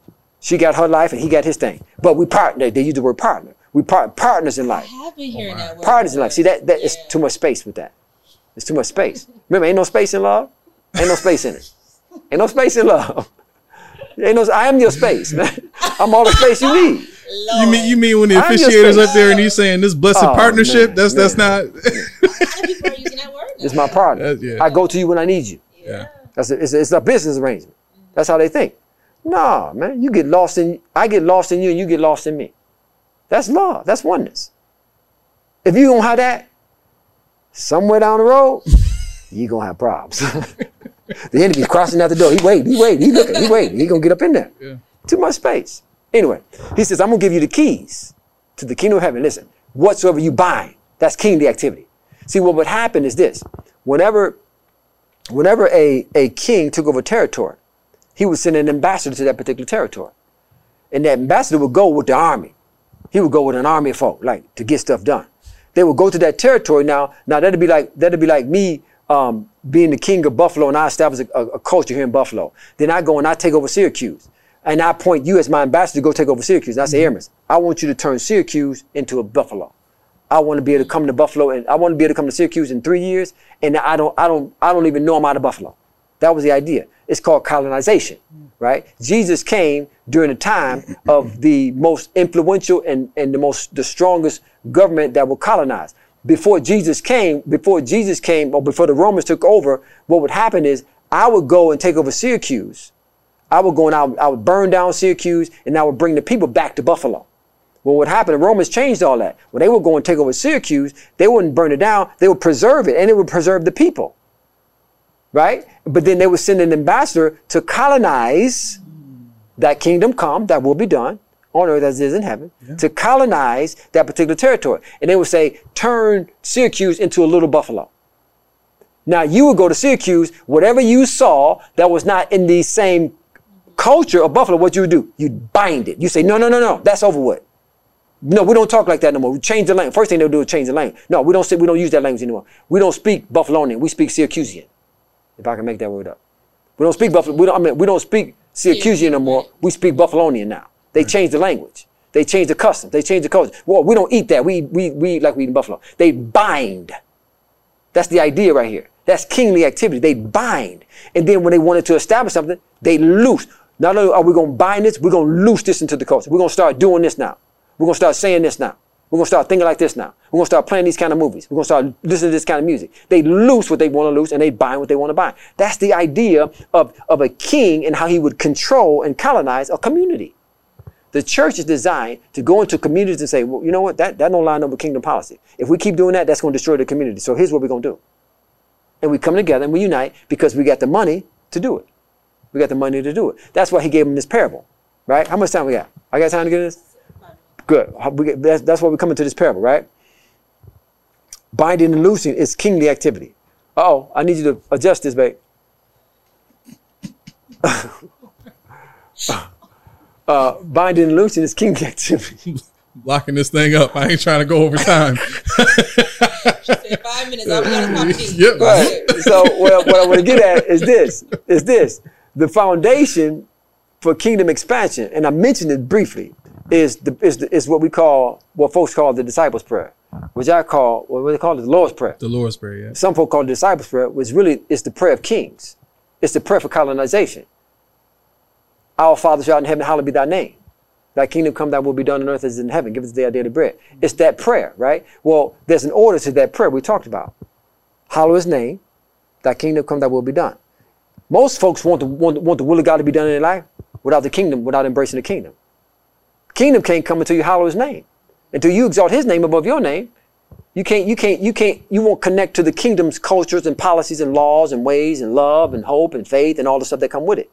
She got her life and he got his thing. But we partner. They use the word partner. We part partners in life. I have been hearing that word. Partners in life. See that that is Yeah. too much space with that. It's too much space. Remember, ain't no space in love. Ain't no space in it. Ain't no space in love. Ain't no. I am your space, man. I'm all the space you need. [LAUGHS] You mean you mean when the officiator's up there and he's saying this blessed Oh, partnership? man, that's that's not. A lot people using that word. It's my partner. That- yeah. I go to you when I need you. yeah. That's a, it's, a, it's a business arrangement. That's how they think. Nah, man, you get lost in. I get lost in you, and you get lost in me. That's love. That's oneness. If you don't have that, somewhere down the road, [LAUGHS] you gonna have problems. [LAUGHS] the enemy's crossing out the door. He waiting. He waiting. He looking. He waiting. He gonna get up in there. Yeah. Too much space. Anyway, he says, I'm gonna give you the keys to the kingdom of heaven. Listen, whatsoever you bind, that's kingly activity. See, what would happen is this: whenever whenever a, a king took over territory, he would send an ambassador to that particular territory. And that ambassador would go with the army. He would go with an army of folk, like to get stuff done. They would go to that territory now. Now that'd be like that'd be like me um, being the king of Buffalo and I establish a, a, a culture here in Buffalo. Then I go and I take over Syracuse. And I appoint you as my ambassador to go take over Syracuse. And I say, Aramis, I want you to turn Syracuse into a Buffalo. I want to be able to come to Buffalo and I want to be able to come to Syracuse in three years. And I don't, I don't, I don't even know I'm out of Buffalo. That was the idea. It's called colonization, right? Jesus came during a time of the most influential and, and the most, the strongest government that will colonize. Before Jesus came, before Jesus came, or before the Romans took over, what would happen is I would go and take over Syracuse. I would go and I would, I would burn down Syracuse and I would bring the people back to Buffalo. Well, what happened? The Romans changed all that. When they would go and take over Syracuse, they wouldn't burn it down. They would preserve it and it would preserve the people. Right? But then they would send an ambassador to colonize that kingdom come, that will be done on earth as it is in heaven, to colonize that particular territory. And they would say, turn Syracuse into a little Buffalo. Now you would go to Syracuse, whatever you saw that was not in the same culture of Buffalo, what you would do? You'd bind it. You say, no, no, no, no, that's over with. No, we don't talk like that no more. We change the language. First thing they'll do is change the language. No, we don't say we don't use that language anymore. We don't speak Buffalonian. We speak Syracusean. If I can make that word up. We don't speak Buffalo. We don't, I mean, we don't speak Syracusean no more. We speak Buffalonian now. They mm. changed the language. They changed the customs. They changed the culture. Well, we don't eat that. We we we eat like we eat in Buffalo. They bind. That's the idea right here. That's kingly activity. They bind. And then when they wanted to establish something, they loose. Not only are we going to bind this, we're going to loose this into the culture. We're going to start doing this now. We're going to start saying this now. We're going to start thinking like this now. We're going to start playing these kind of movies. We're going to start listening to this kind of music. They loose what they want to loose and they bind what they want to bind. That's the idea of, of a king and how he would control and colonize a community. The church is designed to go into communities and say, well, you know what, that, that don't line up with kingdom policy. If we keep doing that, that's going to destroy the community. So here's what we're going to do. And we come together and we unite because we got the money to do it. We got the money to do it. That's why he gave them this parable, right? How much time we got? I got time to get this? Good. How- we get- That's, that's why we're coming to this parable, right? Binding and loosing is kingly activity. Oh, I need you to adjust this, babe. [LAUGHS] uh, binding and loosing is kingly activity. [LAUGHS] Locking this thing up. I ain't trying to go over time. [LAUGHS] Say five minutes. I'll be on the top Yep. Right. So what, what I want to get at is this: is this the foundation for kingdom expansion? And I mentioned it briefly. Is the is, the, is what we call what folks call the disciples' prayer, uh-huh. which I call what they call it the Lord's prayer. The Lord's Prayer, yeah. Some folk call it the disciples' prayer, which really is the prayer of kings. It's the prayer for colonization. Our Father who art in heaven, hallowed be thy name. Thy kingdom come, thy will be done on earth as in heaven. Give us today our daily bread. Mm-hmm. It's that prayer, right? Well, there's an order to that prayer we talked about. Hallow his name, thy kingdom come, thy will be done. Most folks want the, want, want the will of God to be done in their life without the kingdom, without embracing the kingdom. Kingdom can't come until you hallow his name. Until you exalt his name above your name. You can't, you can't, you can't, you won't connect to the kingdom's cultures and policies and laws and ways and love and hope and faith and all the stuff that come with it.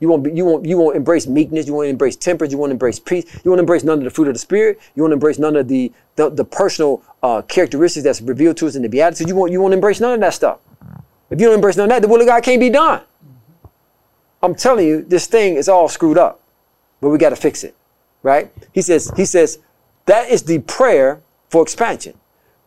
You won't, be, you won't, you won't embrace meekness. You won't embrace temperance. You won't embrace peace. You won't embrace none of the fruit of the spirit. You won't embrace none of the, the, the personal uh, characteristics that's revealed to us in the Beatitudes. You won't, you won't embrace none of that stuff. If you don't embrace none of that, the will of God can't be done. I'm telling you, this thing is all screwed up, but we got to fix it, right? He says, he says, that is the prayer for expansion.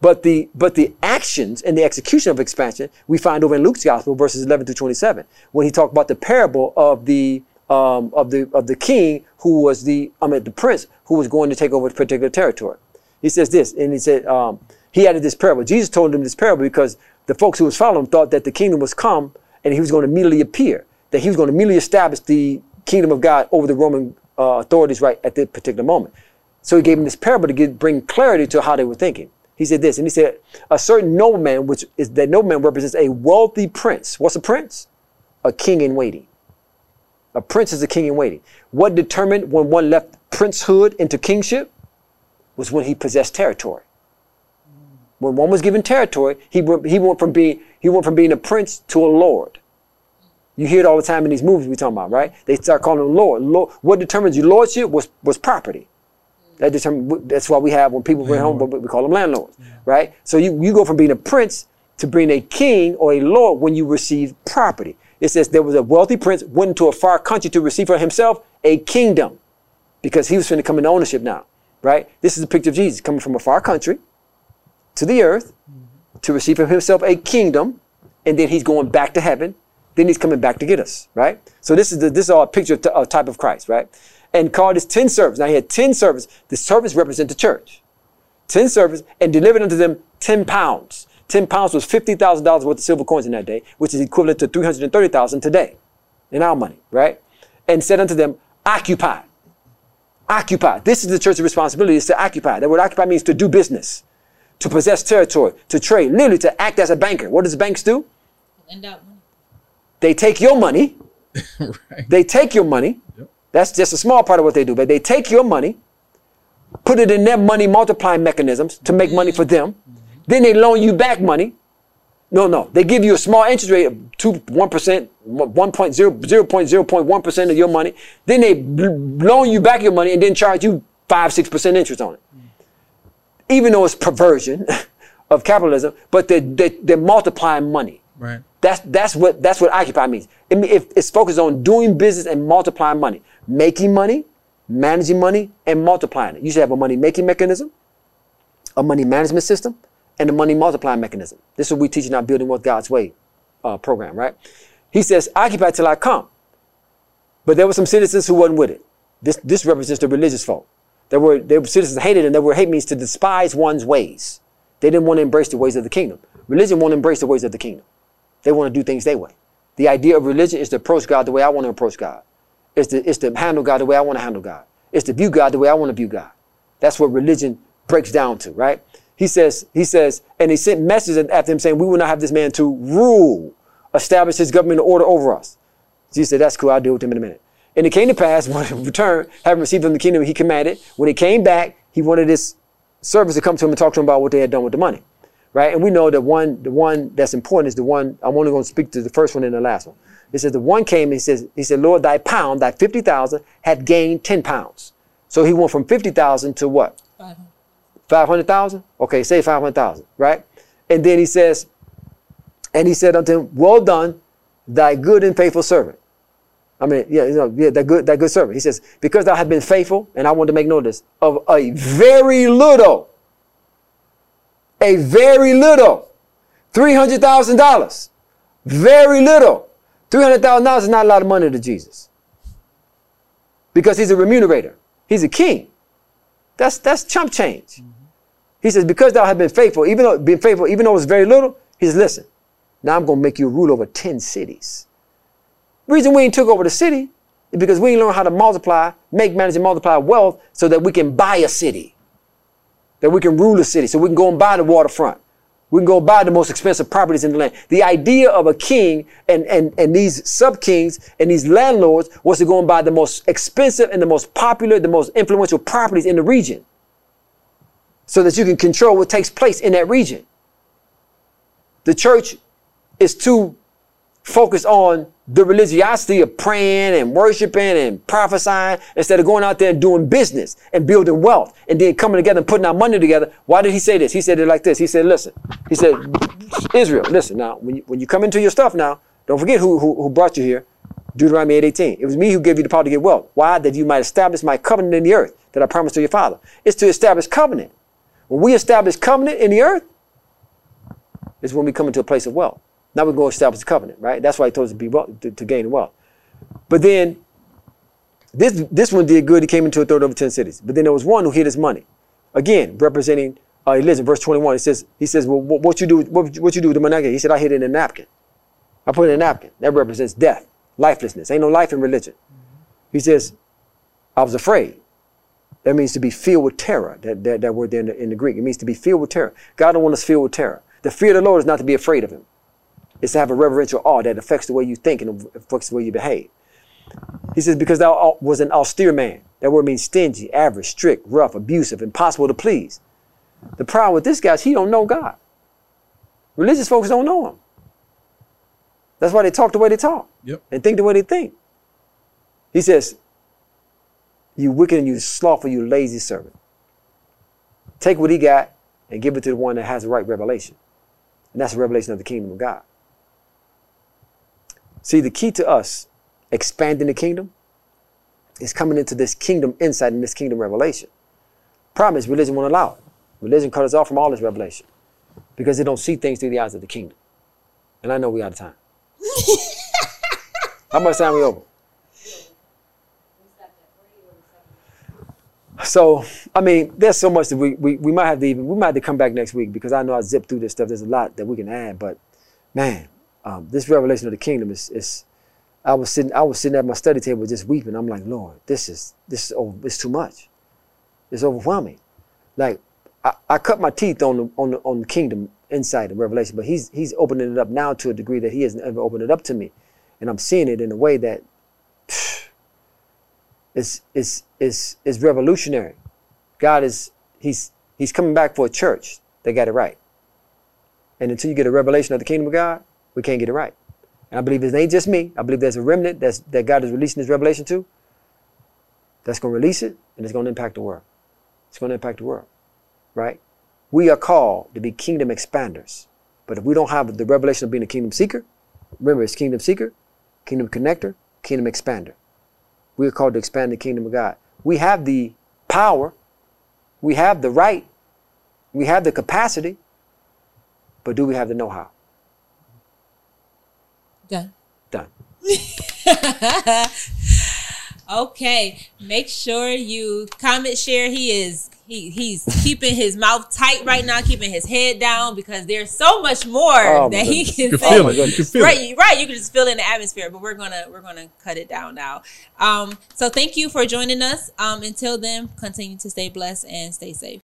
But the but the actions and the execution of expansion we find over in Luke's gospel, verses 11 through 27, when he talked about the parable of the um, of the of the king who was the I mean the prince who was going to take over a particular territory. He says this, and he said um, he added this parable. Jesus told him this parable because the folks who was following him thought that the kingdom was come and he was going to immediately appear, that he was going to immediately establish the kingdom of God over the Roman uh, authorities right at that particular moment. So he gave him this parable to bring clarity to how they were thinking. He said this, and he said, a certain nobleman, which is that nobleman represents a wealthy prince. What's a prince? A king in waiting. A prince is a king in waiting. What determined when one left princehood into kingship was when he possessed territory. When one was given territory, he he went from being he went from being a prince to a lord. You hear it all the time in these movies we talking about, right? They start calling him lord. lord. What determines your lordship was was property. That determine, that's why we have when people bring home, we call them landlords, yeah. right? So you, you go from being a prince to being a king or a lord when you receive property. It says there was a wealthy prince went into a far country to receive for himself a kingdom because he was going to come into ownership now, right? This is a picture of Jesus coming from a far country to the earth mm-hmm. to receive for himself a kingdom, and then he's going back to heaven. Then he's coming back to get us, right? So this is the, this is all a picture of, t- of type of Christ, right? And called his ten servants. Now he had ten servants. The servants represent the church. Ten servants and delivered unto them ten pounds. Ten pounds was fifty thousand dollars worth of silver coins in that day, which is equivalent to three hundred and thirty thousand today, in our money, right? And said unto them, Occupy. Occupy. This is the church's responsibility is to occupy. That word occupy means to do business, to possess territory, to trade, literally to act as a banker. What does banks do? Lend out. They take your money. [LAUGHS] right. They take your money. Yep. That's just a small part of what they do. But they take your money, put it in their money multiplying mechanisms to make money for them. Mm-hmm. Then they loan you back money. No, no. They give you a small interest rate of 2, 1%, 1.0, 0.0.1% of your money. Then they loan you back your money and then charge you 5, 6% interest on it. Even though it's perversion [LAUGHS] of capitalism, but they're, they're, they're multiplying money. Right. That's, that's, what, that's what occupy means. It, it, it's focused on doing business and multiplying money making money, managing money, and multiplying it. You should have a money making mechanism, a money management system, and a money multiplying mechanism. This is what we teach in our Building Wealth God's Way uh, program, right? He says, occupy till I come. But there were some citizens who wasn't with it. This, this represents the religious folk. There were, there were citizens hated, and there were hate means to despise one's ways. They didn't want to embrace the ways of the kingdom. Religion won't embrace the ways of the kingdom. They want to do things their way. The idea of religion is to approach God the way I want to approach God. It's to, it's to handle God the way I want to handle God. It's to view God the way I want to view God. That's what religion breaks down to, right? He says, he says, and he sent messages after him saying, we will not have this man to rule, establish his government order over us. Jesus said, that's cool. I'll deal with him in a minute. And it came to pass [LAUGHS] when he returned, having received from the kingdom, he commanded. When he came back, he wanted his servants to come to him and talk to him about what they had done with the money. Right? And we know that one, the one that's important is the one, I'm only going to speak to the first one and the last one. He says, the one came and he says, he said, Lord, thy pound, thy 50,000 had gained 10 pounds. So he went from 50,000 to what? 500,000? Okay, say 500,000, right? And then he says, and he said unto him, well done, thy good and faithful servant. I mean, yeah, you know, yeah, that good, that good servant. He says, because thou hast been faithful, and I want to make notice of a very little, a very little, $300,000, very little. $300,000 is not a lot of money to Jesus. Because he's a remunerator. He's a king. That's, that's chump change. Mm-hmm. He says, because thou hast been faithful, even though been faithful, even though it's very little, he says, listen, now I'm going to make you rule over 10 cities. Reason we ain't took over the city is because we ain't learned how to multiply, make, manage, and multiply wealth so that we can buy a city. That we can rule a city, so we can go and buy the waterfront. We can go buy the most expensive properties in the land. The idea of a king and, and, and these sub kings and these landlords was to go and buy the most expensive and the most popular, the most influential properties in the region so that you can control what takes place in that region. The church is too focused on the religiosity of praying and worshiping and prophesying instead of going out there and doing business and building wealth and then coming together and putting our money together. Why did he say this? He said it like this. He said, listen, he said, Israel, listen now, when you, when you come into your stuff now, don't forget who, who, who brought you here. Deuteronomy 8, 18. It was me who gave you the power to get wealth. Why? That you might establish my covenant in the earth that I promised to your father. It's to establish covenant. When we establish covenant in the earth, is when we come into a place of wealth. Now we're going to establish the covenant, right? That's why he told us to be wealth, to, to gain wealth. But then This this one did good. He came into a third over ten cities. But then there was one who hid his money. Again, representing uh, Elijah, verse 21. He says, he says, well, what, what you do, what, what you do with the money? He said, I hid it in a napkin. I put it in a napkin. That represents death, lifelessness. Ain't no life in religion. He says, I was afraid. That means to be filled with terror. That, that, that word there in the, in the Greek. It means to be filled with terror. God don't want us filled with terror. The fear of the Lord is not to be afraid of him. It's to have a reverential awe that affects the way you think and affects the way you behave. He says, because thou was an austere man. That word means stingy, average, strict, rough, abusive, impossible to please. The problem with this guy is he don't know God. Religious folks don't know him. That's why they talk the way they talk Yep. and think the way they think. He says, You wicked and you slothful, you lazy servant. Take what he got and give it to the one that has the right revelation. And that's the revelation of the kingdom of God. See, the key to us expanding the kingdom is coming into this kingdom insight and this kingdom revelation. Problem is, religion won't allow it. Religion cut us off from all this revelation because they don't see things through the eyes of the kingdom. And I know we out of time. [LAUGHS] How much time we over? So, I mean, there's so much that we, we, we might have to even, we might have to come back next week because I know I zipped through this stuff. There's a lot that we can add, but man, um, this revelation of the kingdom is, is, I was sitting, I was sitting at my study table just weeping. I'm like, Lord, this is, this is, over, it's too much. It's overwhelming. Like, I, I cut my teeth on the, on the, on the kingdom insight and revelation, but he's, he's opening it up now to a degree that he hasn't ever opened it up to me. And I'm seeing it in a way that [SIGHS] is is is is revolutionary. God is he's he's coming back for a church that got it right. And until you get a revelation of the kingdom of God, we can't get it right. And I believe it ain't just me. I believe there's a remnant that's that God is releasing this revelation to. That's going to release it, and it's going to impact the world. It's going to impact the world, right? We are called to be kingdom expanders. But if we don't have the revelation of being a kingdom seeker, remember it's kingdom seeker, kingdom connector, kingdom expander. We are called to expand the kingdom of God. We have the power, we have the right, we have the capacity, but do we have the know how? Done. Done. [LAUGHS] Okay, make sure you comment, share. He is he he's keeping his mouth tight right now, keeping his head down because there's so much more Oh, that he can say. feel my it. You can right, it. you- right. You can just feel it in the atmosphere, but we're gonna we're gonna cut it down now. Um, so thank you for joining us. Um, until then, continue to stay blessed and stay safe.